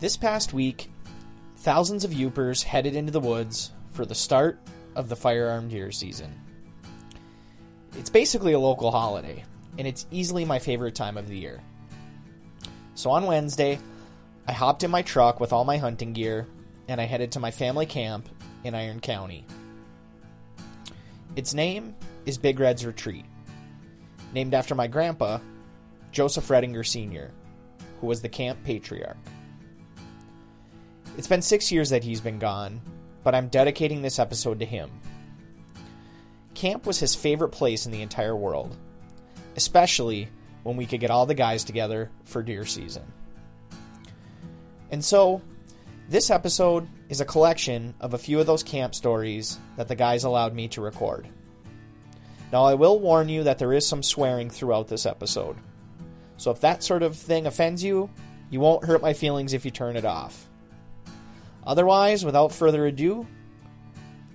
This past week, thousands of Yoopers headed into the woods for the start of the firearm deer season. It's basically a local holiday, and it's easily my favorite time of the year. So on Wednesday, I hopped in my truck with all my hunting gear and I headed to my family camp in Iron County. Its name is Big Red's Retreat, named after my grandpa, Joseph Redinger Sr., who was the camp patriarch. It's been six years that he's been gone, but I'm dedicating this episode to him. Camp was his favorite place in the entire world, especially when we could get all the guys together for deer season. And so, this episode is a collection of a few of those camp stories that the guys allowed me to record. Now, I will warn you that there is some swearing throughout this episode. So, if that sort of thing offends you, you won't hurt my feelings if you turn it off. Otherwise, without further ado,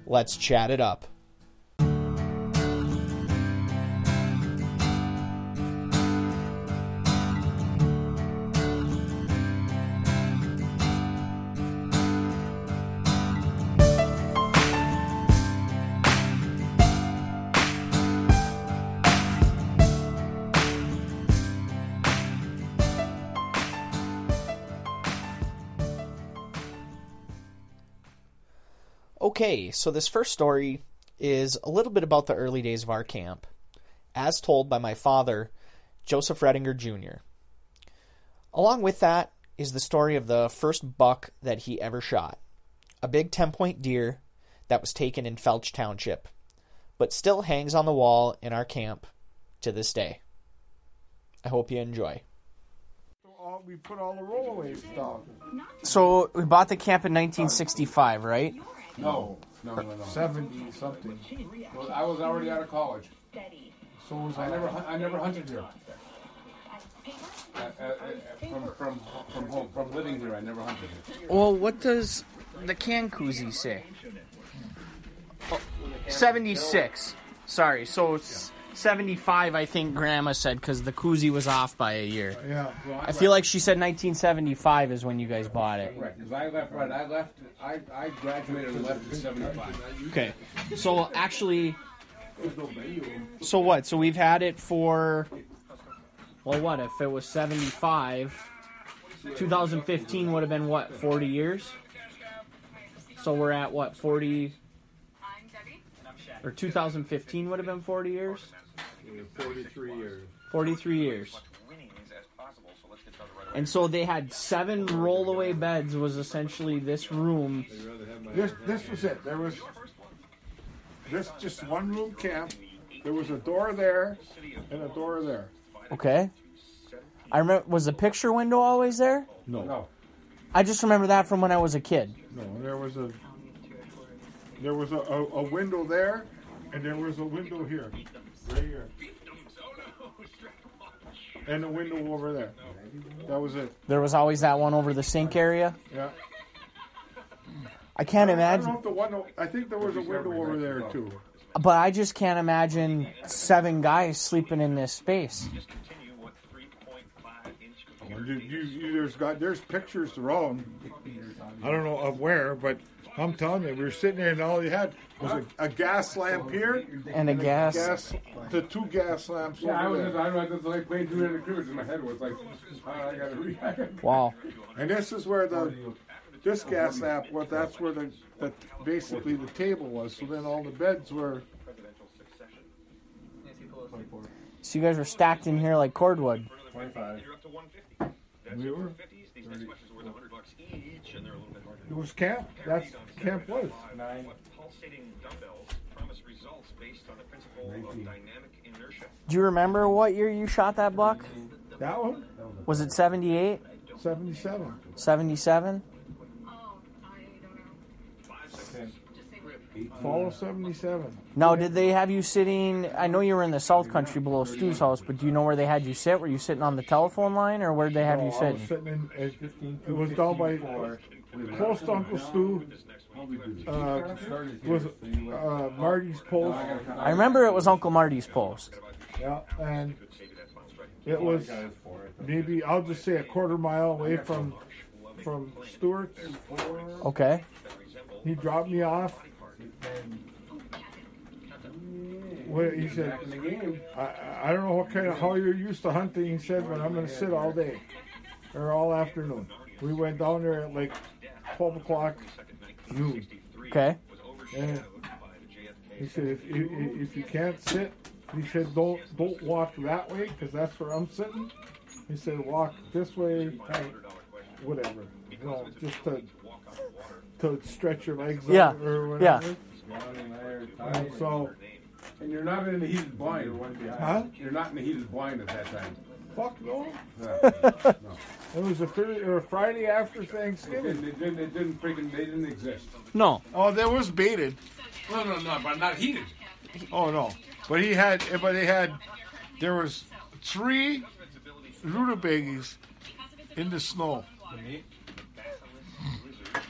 let's chat it up. So this first story is a little bit about the early days of our camp, as told by my father, Joseph Redinger Jr. Along with that is the story of the first buck that he ever shot a big 10 point deer that was taken in Felch Township, but still hangs on the wall in our camp to this day. I hope you enjoy. all, we put all the rollaways down. So, we bought the camp in 1965, right? No, no, no, no. Seventy something. Well, I was already out of college. So was I I. never, I never hunted here. Uh, uh, uh, from, from, from home, from living here, I never hunted here. Well, what does the can koozie say? Oh, 76. Sorry, so it's 75, I think Grandma said, because the koozie was off by a year. Yeah. I feel like she said 1975 is when you guys bought it. Right, because I left, right, I left, I, I graduated and left in 75. Okay. So actually, so what? So we've had it for, well, what? If it was 75, 2015 would have been what, 40 years? So we're at what, 40, or 2015 would have been 40 years? 43 years. 43 years. And so they had seven rollaway beds was essentially this room. This this was it. There was this just one room camp. There was a door there and a door there. Okay. I remember was the picture window always there? No, I just remember that from when I was a kid. No, there was a there was a, a, a window there, and there was a window here, right here, and the window over there. That was it. There was always that one over the sink area. Yeah. I can't I don't know imagine, if the one. I think there was a window over there too. but I just can't imagine seven guys sleeping in this space. You, you, you, there's got there's pictures around. I don't know of where, but I'm telling you, we were sitting there and all you had was a, a gas lamp here, And a gas. gas, the two gas lamps yeah, I over was just. I was just like playing through the cruise in my head was like, uh, I gotta read. Wow. And this is where the this gas lamp was. That's where the, the basically the table was. So then all the beds were. Presidential succession. So you guys were stacked in here like cordwood. Twenty-five. We were. It was camp. That's camp was. Nine. Do you remember what year you shot that buck? That one, Was it 78? seventy-seven. 77? Fall of seventy-seven. Now, did they have you sitting? I know you were in the South Country below Stu's house, but do you know where they had you sit? Were you sitting on the telephone line, or where did they have you I was sitting? sitting in. It, it was down by close to Uncle Stu. Uh, was uh, Marty's post. I remember it was Uncle Marty's post. Yeah, and it was maybe I'll just say a quarter mile away from from Stewart. Okay. He dropped me off. What he said, Back in the game. I, I don't know what kind of how you're used to hunting. He said, but I'm going to sit all day or all afternoon. We went down there at like 12 o'clock noon. Okay. And he said, if, if, if you can't sit, he said, don't don't walk that way because that's where I'm sitting. He said, walk this way, kind whatever, you know, just to to stretch your legs Yeah, out or yeah. whatever. John and I are And tired. so, And you're not in the heated blind. huh? You're not in the heated blind at that time. Fuck no. Yeah. It was a Thursday or a Friday after Thanksgiving. didn't, didn't, it didn't freaking, they didn't exist. No. Oh, there was baited. No, no, no, but not heated. Oh no, but he had, eh, but he had, there was three rutabagas in the snow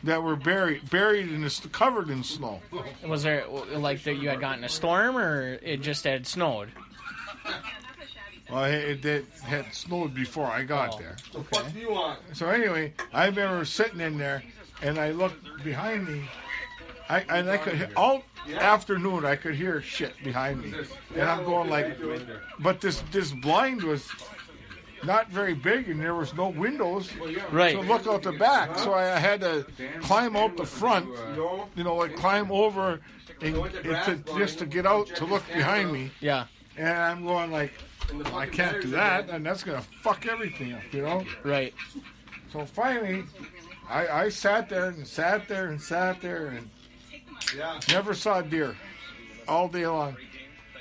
that were buried, buried in this, covered in snow. Was there like that you had gotten a storm or it just had snowed? Well, it, it had snowed before I got Oh. there. What do you want? So anyway, I remember sitting in there, and I looked behind me. I and I could hear, all afternoon I could hear shit behind me, and I'm going like, but this this blind was not very big, and there was no windows Right. to look out the back. So I had to climb out the front, you know, like climb over, and, and to, just to get out to look behind me. Yeah. And I'm going like, well, I can't do that, and that's gonna fuck everything up, you know. Right. So finally, I, I sat there and sat there and sat there and yeah. never saw a deer all day long.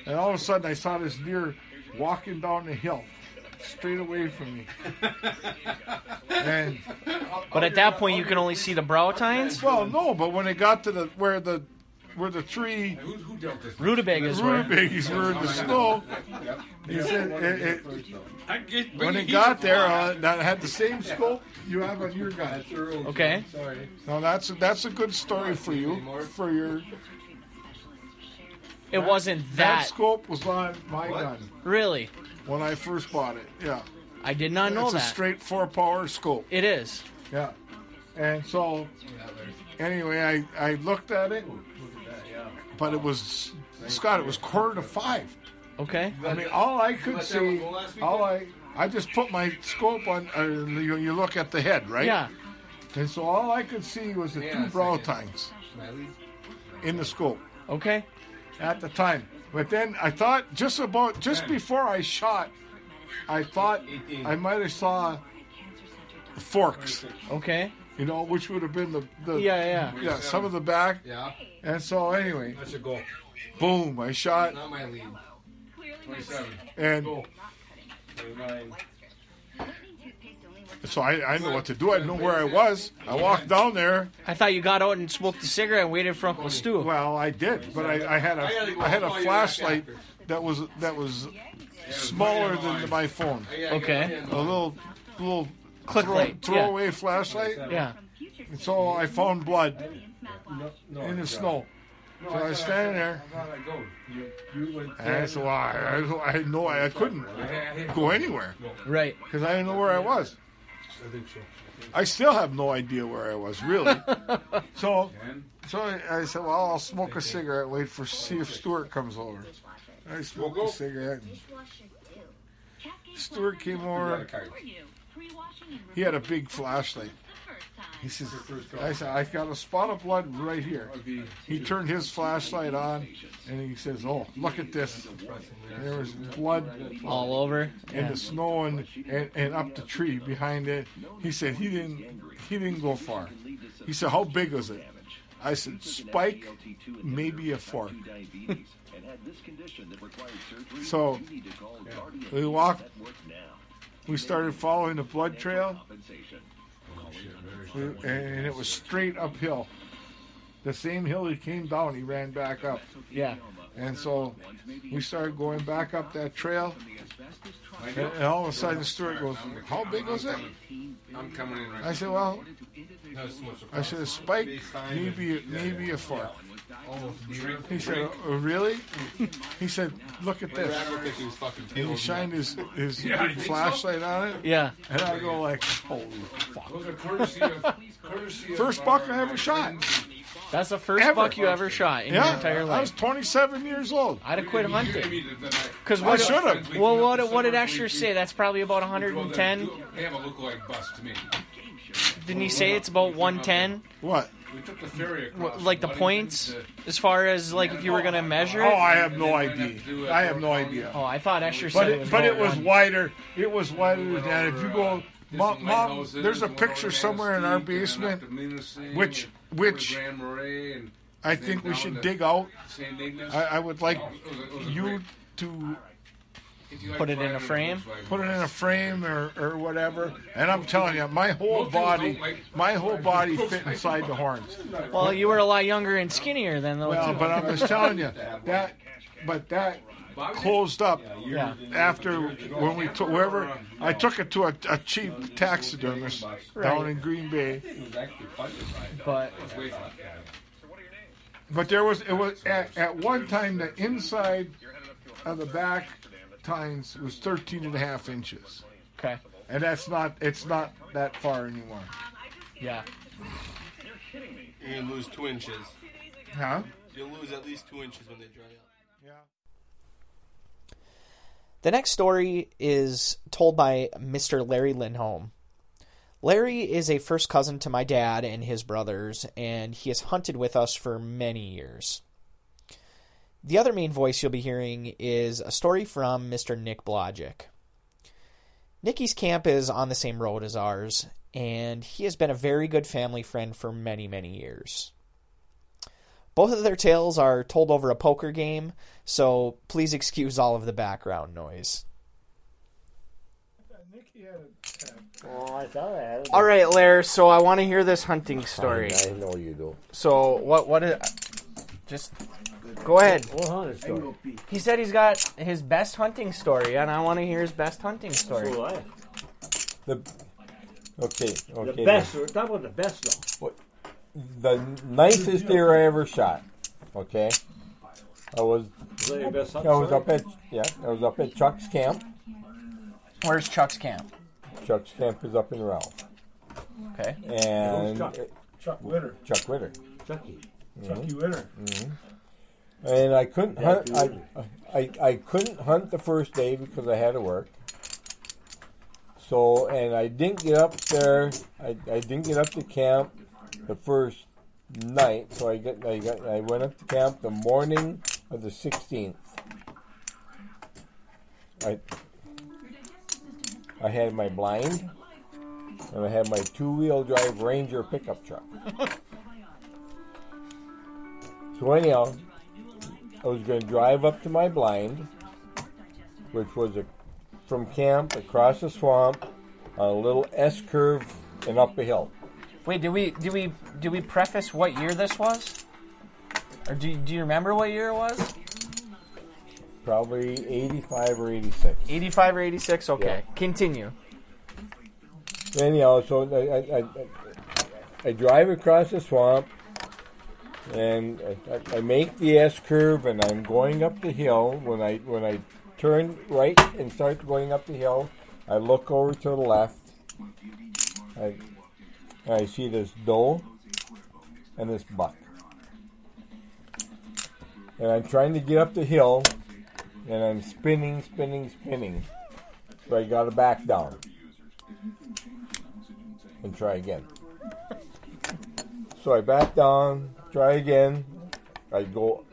And all of a sudden, I saw this deer walking down the hill straight away from me. and But at that point, you can only see the brow tines. well, no, but when it got to the where the where the tree Who, who dealt this? Rutabagas were. rutabagas were in the snow, he said it, it, I when it got there, uh, that had the same scope you have on your gun. Okay. Sorry. Now that's that's a good story for you for your It wasn't that that. scope was on my gun Really. when I first bought it. Yeah, I did not know it's a that. straight four power scope. It is. Yeah, and so anyway, I I looked at it, but it was Scott. It was quarter to five. Okay. I mean, all I could see, all I I just put my scope on. Uh, you, you look at the head, right? Yeah. And so all I could see was the two brow tines in the scope. Okay. at the time. But then I thought just about just before I shot, I thought I might have saw forks, Okay. You know, which would have been the, the Yeah, yeah. yeah some of the back. Yeah, And so anyway, that's a goal. boom, I shot Not my lead. 27. and 29. so I, I know what to do. I know where I was. I walked down there. I thought you got out and smoked a cigarette and waited for Uncle Stu. Well, I did, but I, I had a I had a flashlight that was that was smaller than my phone. Okay. A little little Click throw, light. Yeah. throwaway flashlight. Yeah. And so I found blood in the snow. So I was standing there, How did I go? You, you went and I said, well, I, I, I had no, I couldn't go anywhere Right. because I didn't know where I was. I think so. I still have no idea where I was, really. so, so I, I said, well, I'll smoke a cigarette, wait for see if Stuart comes over. I smoked a cigarette. Stuart came over. Kite. He had a big flashlight. He says, I said, I've got a spot of blood right here. He turned his flashlight on, and he says, "Oh, look at this! And there was blood All over. in Yeah. the snow and, and, and up the tree behind it." He said he didn't he didn't go far. He said, "How big was it?" I said, "Spike, maybe a fork." so we walked. We started following the blood trail, and it was straight uphill. The same hill he came down, he ran back up. Yeah. And so we started going back up that trail. And, and all of a sudden, Stuart goes, "How big was it?" I'm coming in right I said, "Well, now. That's much I said a spike, maybe maybe a foot." He said, oh, "Really?" He said, "Look at this." I don't think he was fucking And he shined his his Yeah, you think so? flashlight on it, Yeah. and I go like, "Holy fuck!" Was a courtesy of, First buck I ever shot. That's the first Ever. buck you ever shot in your Yeah, entire I was 27 years old. I'd have quit hunting. me the- the night. Because I what? should have. Well, what, what did Escher say? That's probably about 110. They have a look-alike bus to me. Didn't he say it's about 110? What? We took the ferry across. Like the points, as far as like if you were gonna measure Oh. I have no idea. I have no idea. Oh, I thought Escher said But it it, was. but it was wider. It was wider than that. If you go, Disney mom, mom there's a picture somewhere in our basement, then up to Munising, which which Grand Marais, and I think we should dig out. I, I would like It was a- it was a you to if you like Put it in a frame? Put it in a frame or, or whatever. And I'm telling you, my whole body, my whole body fit inside the horns. Well, you were a lot younger and skinnier then, though. Well, too. but I'm just telling you that, but that closed up yeah. after when we took wherever I took it to a, a cheap taxidermist down in Green Bay. But But there was it was at, at one time the inside of the back tines was 13 and a half inches. okay, And that's not it's not that far anymore. yeah. You're gonna lose two inches. Huh? You'll lose at least two inches when they dry up. Yeah. The next story is told by Mr. Larry Lindholm. Larry is a first cousin to my dad and his brothers, and he has hunted with us for many years. The other main voice you'll be hearing is a story from Mr. Nick Blodgett. Nicky's camp is on the same road as ours, and he has been a very good family friend for many, many years. Both of their tales are told over a poker game, so please excuse all of the background noise. Oh, I thought I had it. All right, Lair. So I want to hear this hunting story. I know you do. So what? What? Is, just go ahead. What hunting story? He said he's got his best hunting story, and I want to hear his best hunting story. So I, The okay, the best. We're talking about the best though. The, the nicest deer I ever shot. Okay, I was that I was up at yeah I was up at Chuck's camp. Where's Chuck's camp? Chuck's camp is up in Ralph, Okay. and Chuck? Chuck Witter. Chuck Witter. Chucky. Mm-hmm. Chucky Witter. Mm-hmm. And I couldn't Yeah, hunt. I. I I couldn't hunt the first day because I had to work. So and I didn't get up there. I, I didn't get up to camp the first night. So I got I got I went up to camp the morning of the sixteenth. I I had my blind and I had my two wheel drive Ranger pickup truck. so anyhow, I was going to drive up to my blind, which was a, from camp across the swamp on a little S curve and up a hill. Wait, did we did we did we preface what year this was? Or do do you remember what year it was? Probably 85 or 86. 85 or 86? Okay. Continue. Anyhow, so I, I, I, I drive across the swamp and I, I make the S curve and I'm going up the hill. When I when I turn right and start going up the hill, I look over to the left. I I see this doe and this buck. And I'm trying to get up the hill and I'm spinning, spinning, spinning. So I gotta back down and try again. So I back down, try again. I go,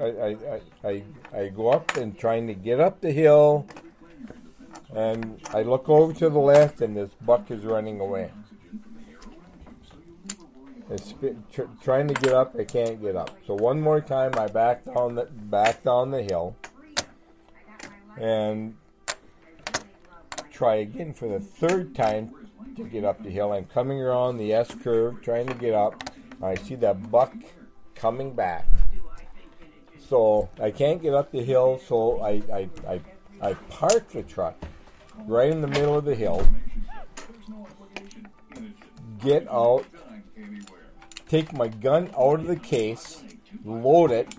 I, I, I, I, I go up and trying to get up the hill, and I look over to the left, and this buck is running away. It's tr- trying to get up, I can't get up. So one more time, I back down the back down the hill, and try again for the third time to get up the hill. I'm coming around the S curve, trying to get up. I see that buck coming back. So I can't get up the hill, so I, I, I, I park the truck right in the middle of the hill. Get out, take my gun out of the case, load it,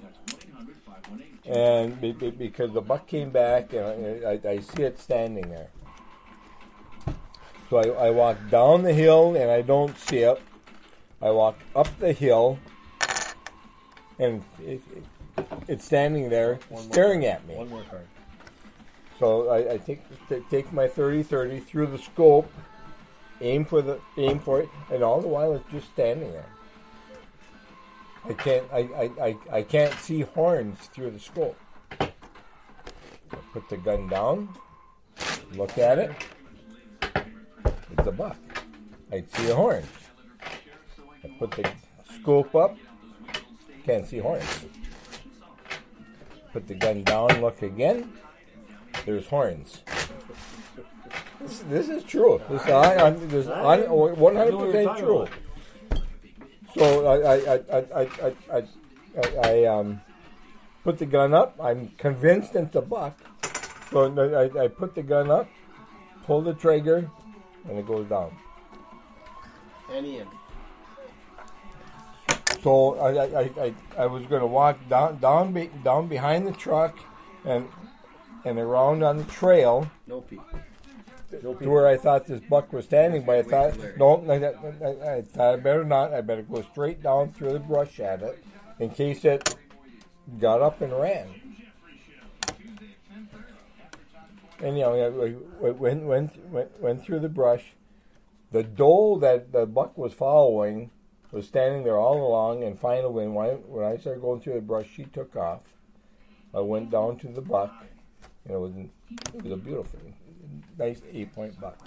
and be, be- because the buck came back and I, I, I see it standing there. So I, I walk down the hill and I don't see it. I walk up the hill and it, it, it's standing there staring at me. One more card. So I, I take t- take my 30-30 through the scope, aim for the aim for it, and all the while it's just standing there. I can't I, I, I, I can't see horns through the scope. I put the gun down, look at it. It's a buck. I see the horns. I put the scope up, can't see horns. Put the gun down, look again there's horns. This, this is true. This is on, this is on, 100% true. So I, I, I, I, I, I, I, um, put the gun up. I'm convinced it's a buck. So I, I put the gun up, pull the trigger, and it goes down. And Ian. So I, I, I, I, I was going to walk down down be, down behind the truck and and around on the trail No Pete. To where I thought this buck was standing, but I thought no, I, I, I thought I better not. I better go straight down through the brush at it in case it got up and ran. And you know, I- went went went went through the brush. The doe that the buck was following was standing there all along, and finally, when I, when I started going through the brush, she took off. I went down to the buck, and it was it was a beautiful, nice eight point buck.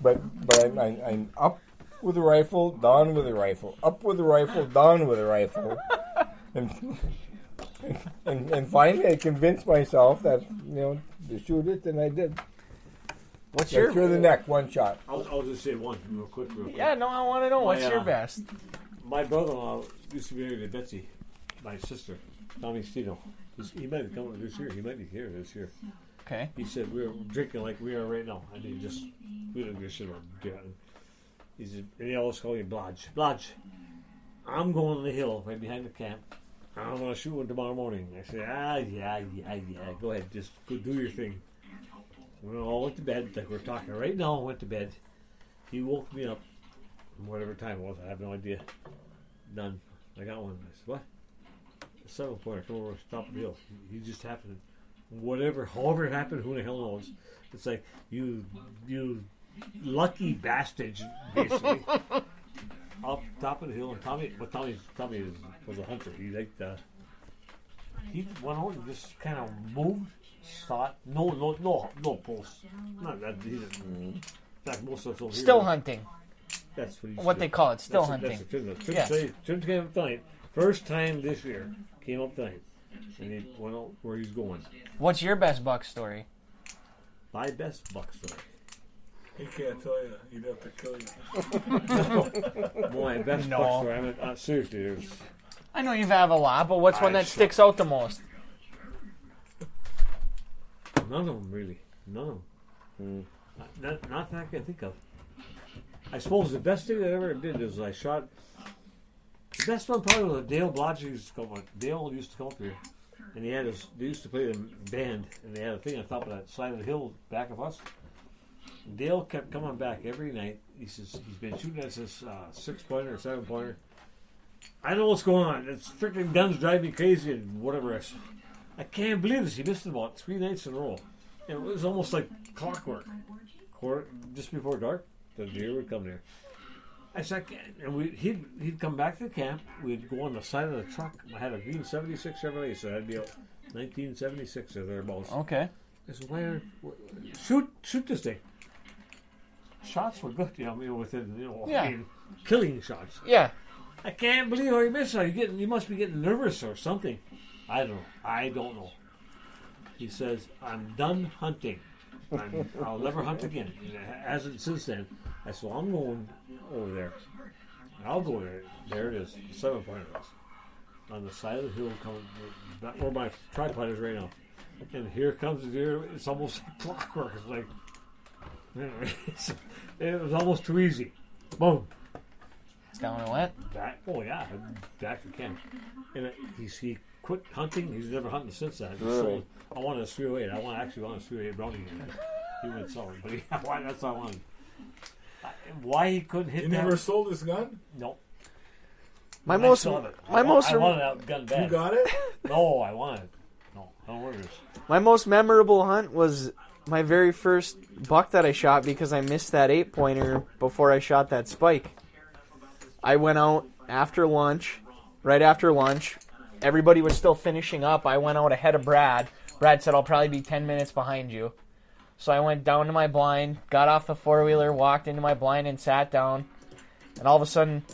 But but I'm, I'm, I'm up with the rifle, down with the rifle, up with the rifle, down with the rifle, and and, and finally I convinced myself that you know to shoot it, and I did. What's Right your through the neck, one shot. I'll, I'll just say one real quick, real quick. Yeah, no, I want to know what's My, your uh, best. My brother-in-law used to be married to Betsy, my sister, Tommy Stino. He might have come this year. He might be here this year. Okay. He said we were drinking like we are right now, and he just we don't give a shit about drinking. He said, and he always called me Blodge. Blodge, I'm going on the hill right behind the camp. I'm gonna shoot one tomorrow morning. I said, ah, yeah, yeah, yeah. Go ahead, just go do your thing. We all went to bed, like we're talking right now. Went to bed. He woke me up, whatever time it was. I have no idea. Done. I got one. I said, what? Seven pointer. Come over, top of the hill. He just happened. Whatever, however it happened, who the hell knows? It's like you, you lucky bastards, basically. up top of the hill, and Tommy, but Tommy, Tommy is, was a hunter. He liked, uh, he went over and just kind of moved, thought, no, no, no, no pulse. Not that he didn't. In fact, most of us over here- Still hunting. That's what, What they call it, still That's hunting. That's the Trim, Trim, Yeah. Trim came up tonight. First time this year. Came up tonight. And he went out where he's going. What's your best buck story? My best buck story. He can't tell you. He'd have to kill you. My best No. buck story. I mean, uh, seriously, there's I know you've have a lot, but what's one I that shot- sticks out the most? none of them really. None of them. Not, not, not that I can think of. I suppose the best thing I ever did is I shot. Best one probably was Dale Blodgett used to come up. Dale used to come up here, and he had his. They used to play the band, and they had a thing on top of that side of the hill back of us. Dale kept coming back every night. He says he's been shooting at this uh, six pointer or seven pointer. I know what's going on. It's freaking guns driving me crazy and whatever else. I can't believe this. He missed about three nights in a row. It was almost like clockwork. Quarter, just before dark, the deer would come there. I said, and we he'd he'd come back to camp. We'd go on the side of the truck. I had a green '76 Chevrolet, so that'd be a 1976 or thereabouts. Okay. I said, why are, shoot shoot this thing? Shots were good, you know. I mean, within you know, Yeah. I mean, killing shots. Yeah. I can't believe how you missed it. You getting, you must be getting nervous or something. I don't know. I don't know. He says, "I'm done hunting. I'm, I'll never hunt again." It hasn't since then. I said, well, "I'm going over there. I'll go there. There it is, seven pointer is on the side of the hill, coming back where my tripod is right now. and here comes the deer. It's almost like clockwork. It's like it's, it was almost too easy. Boom. Down it went. Back. Oh yeah, back again. And it, he's he quit hunting. He's never hunting since that. Really? So I wanted a 308. I want actually want a 308 Browning. In it. He went sour, but yeah, why, that's what I wanted. I- Why he couldn't hit You that? never sold his gun? No. My I most saw it. my I, most I wanted that gun bad. You got it? No, I wanted. it. No, I don't want this. my most memorable hunt was my very first buck that I shot because I missed that eight pointer before I shot that spike. I went out after lunch, right after lunch. Everybody was still finishing up. I went out ahead of Brad. Brad said, I'll probably be 10 minutes behind you. So I went down to my blind, got off the four wheeler, walked into my blind, and sat down. And all of a sudden,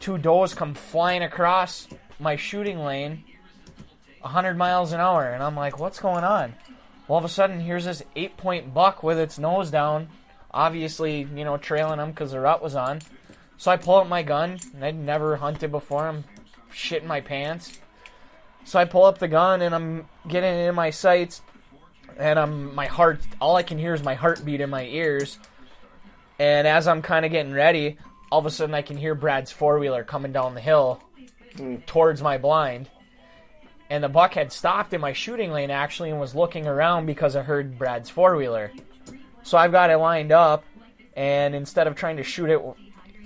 two does come flying across my shooting lane 100 miles an hour. And I'm like, what's going on? Well all of a sudden, here's this eight point buck with its nose down, obviously, you know, trailing them because the rut was on. So I pull out my gun, and I'd never hunted before. I'm shitting my pants. So I pull up the gun, and I'm getting in my sights, and I'm my heart. All I can hear is my heartbeat in my ears. And as I'm kind of getting ready, all of a sudden I can hear Brad's four wheeler coming down the hill towards my blind. And the buck had stopped in my shooting lane actually and was looking around because I heard Brad's four wheeler. So I've got it lined up, and instead of trying to shoot it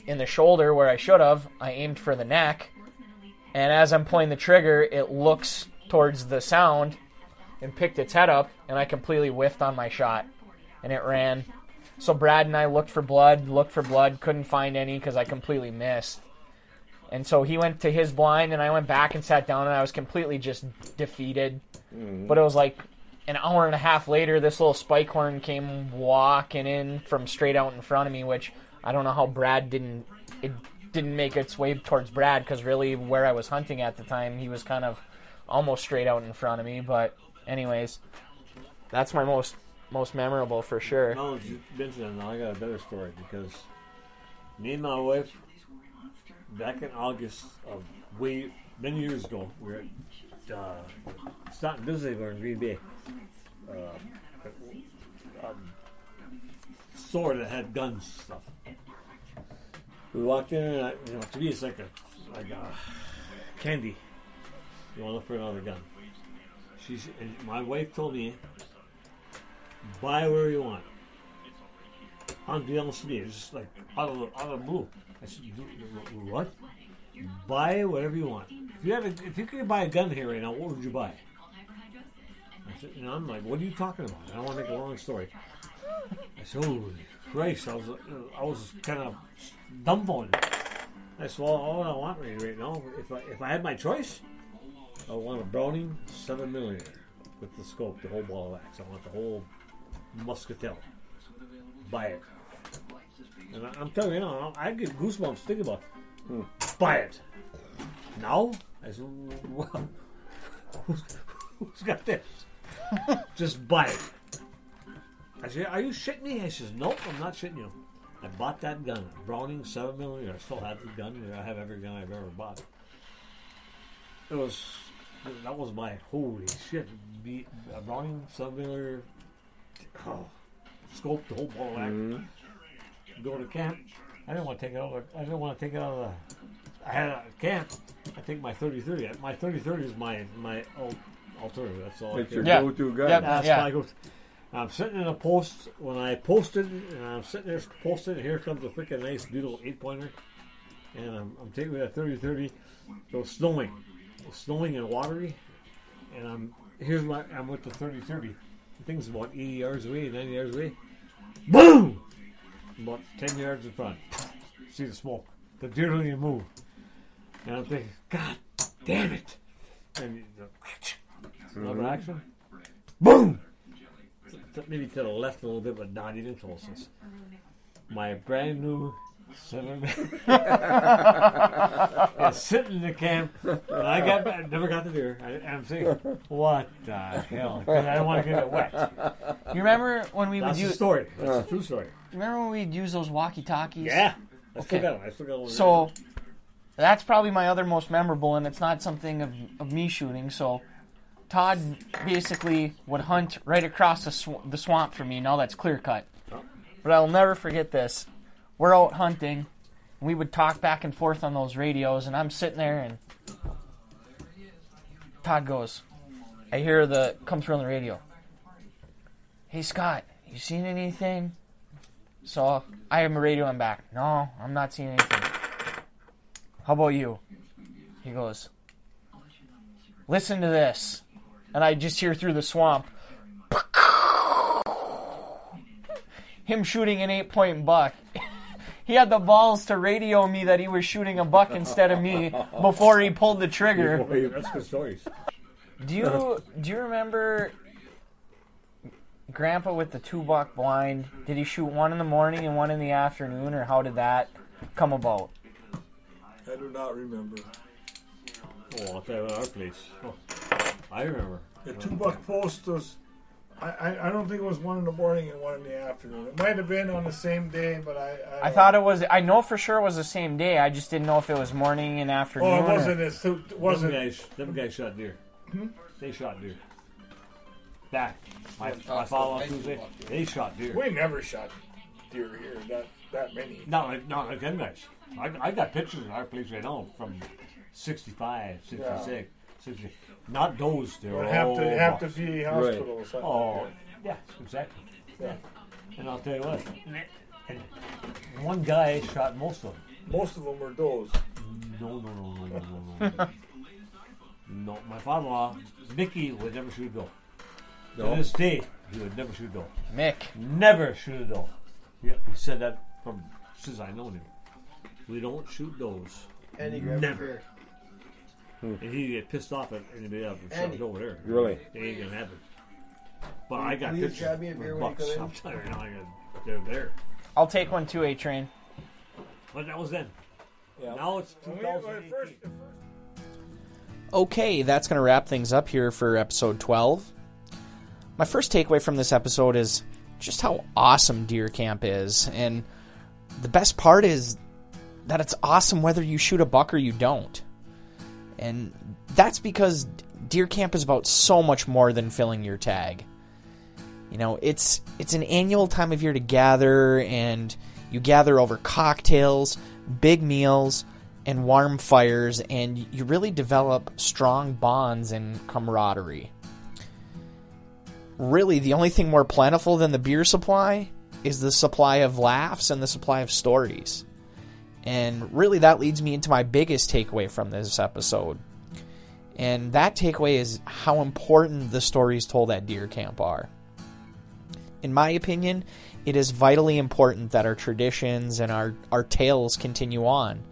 in the shoulder where I should have, I aimed for the neck. And as I'm pulling the trigger, it looks towards the sound and picked its head up, and I completely whiffed on my shot, and it ran. So Brad and I looked for blood, looked for blood, couldn't find any because I completely missed. And so he went to his blind, and I went back and sat down, and I was completely just defeated. Mm-hmm. But it was like an hour and a half later, this little spike horn came walking in from straight out in front of me, which I don't know how Brad didn't it didn't make its way towards Brad because really where I was hunting at the time, he was kind of almost straight out in front of me. But anyways, that's my most most memorable for sure. That you mentioned that, I got a better story because me and my wife, back in August of way many years ago, we were at uh, Staunton Center in Green Bay. Uh, um, store that had guns stuff. We walked in, and I, you know, to me it's like a like a candy. You want to look for another gun? She's and my wife told me buy where you want. Unbeknownst to me, it's just like out of the, out of the blue. I said, what? Buy whatever you want. If you have a, if you could buy a gun here right now, what would you buy? I said, and I'm like, what are you talking about? I don't want to make a long story. I said, holy Christ! I was I was kind of dumbfounded. I said, well, all I want right now, if I if I had my choice, I want a Browning seven millimeter with the scope, the whole ball of wax. I want the whole muscatel. Buy it. And I, I'm telling you, now, I get goosebumps thinking about. it. Buy it now. I said, well, who's, who's got this? Just buy it. I said, are you shitting me? He says, nope, I'm not shitting you. I bought that gun, Browning 7 millimeter. I still have the gun. I have every gun I've ever bought. It was, that was my holy shit. The a Browning 7 millimeter, oh, scope the whole ball of wax. Mm-hmm. Go to camp. I didn't want to take it out. Of, I didn't want to take it out of the. I had a camp. I take my 30 My 30 is my my alternative. That's all. I It's your care. Yeah. go-to gun. Yep. That's Yeah. my go. I'm sitting in a post when I posted, and I'm sitting there posted, and here comes a freaking nice, beautiful eight pointer, and I'm, I'm taking that 30 30. It was snowing, it was snowing and watery, and I'm here's my I'm with the 30 30. The thing's about 80 yards away, 90 yards away. Boom! About 10 yards in front. See the smoke. The deer don't even move. And I'm thinking, God damn it! And the, another action. Boom! Maybe to the left a little bit, but not even closest. My brand new seven is sitting in the camp, and I got back, never got the deer. I, I'm saying, what the hell? 'Cause I don't want to get it wet. You remember when we would That's the use? story. That's the true story. Remember when we'd use those walkie talkies? Yeah. I still Okay. got one. I still got one. So that's probably my other most memorable, and it's not something of, of me shooting. So Todd basically would hunt right across the, sw- the swamp for me. Now that's clear cut. Oh. But I'll never forget this. We're out hunting. And we would talk back and forth on those radios, and I'm sitting there, and Todd goes, I hear the come through on the radio. Hey Scott, you seen anything? So I have my radio on back. No, I'm not seeing anything. How about you? He goes, Listen to this. And I just hear through the swamp him shooting an eight point buck. he had the balls to radio me that he was shooting a buck instead of me before he pulled the trigger. That's good stories. Do you do you remember Grandpa with the two buck blind? Did he shoot one in the morning and one in the afternoon, or how did that come about? I do not remember. Oh, I'll tell you about our place. Oh, I remember. The two buck post was. I, I, I don't think it was one in the morning and one in the afternoon. It might have been on the same day, but I. I, I thought it was. I know for sure it was the same day. I just didn't know if it was morning and afternoon. Oh, it wasn't. It two- it wasn't. guys, them guys shot deer. Hmm? They shot deer. That my, my follow up Tuesday, they shot deer. We never shot deer here. That that many. Not like not like them guys. I, I got pictures of our place right now from 65, 66, 60. Not those. They're Would have to have to bucks. be hospital or something. Oh, yeah, exactly. Yeah. And I'll tell you what. And one guy shot most of them. Most of them were those. No, no, no, no, no, no, no. no, my father-in-law, Mickey, would never shoot a doe. To this day, he would never shoot a doe. Mick. Never shoot a doe. Yeah, he said that from since I known him. We don't shoot does. And he Never. a beer. And he get pissed off at anybody else and shot Andy. it over there. Really? It ain't gonna happen. But I got Please pictures. grab me a beer with when you bucks. come in. I'm telling you now, I got, they're there. I'll take one too, A Train. But that was then. Yeah. Now it's When we- when 2018. Okay, that's going to wrap things up here for episode 12. My first takeaway from this episode is just how awesome deer camp is. And the best part is that it's awesome whether you shoot a buck or you don't. And that's because deer camp is about so much more than filling your tag. You know, it's it's an annual time of year to gather and you gather over cocktails, big meals, and warm fires and you really develop strong bonds and camaraderie. Really, the only thing more plentiful than the beer supply is the supply of laughs and the supply of stories. And really, that leads me into my biggest takeaway from this episode. And that takeaway is how important the stories told at deer camp are. In my opinion, it is vitally important that our traditions and our, our tales continue on.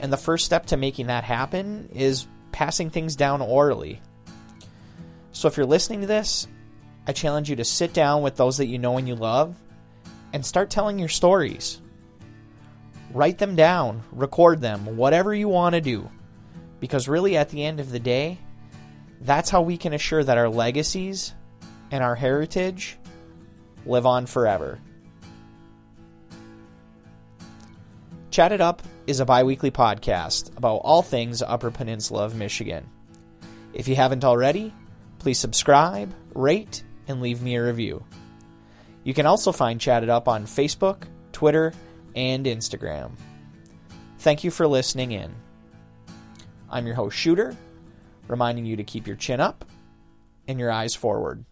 And the first step to making that happen is passing things down orally. So if you're listening to this, I challenge you to sit down with those that you know and you love and start telling your stories. Write them down, record them, whatever you want to do. Because really, at the end of the day, that's how we can assure that our legacies and our heritage live on forever. Chat It Up is a bi weekly podcast about all things Upper Peninsula of Michigan. If you haven't already, please subscribe, rate, and leave me a review. You can also find Chat It Up on Facebook, Twitter, and Instagram. Thank you for listening in. I'm your host, Shooter, reminding you to keep your chin up and your eyes forward.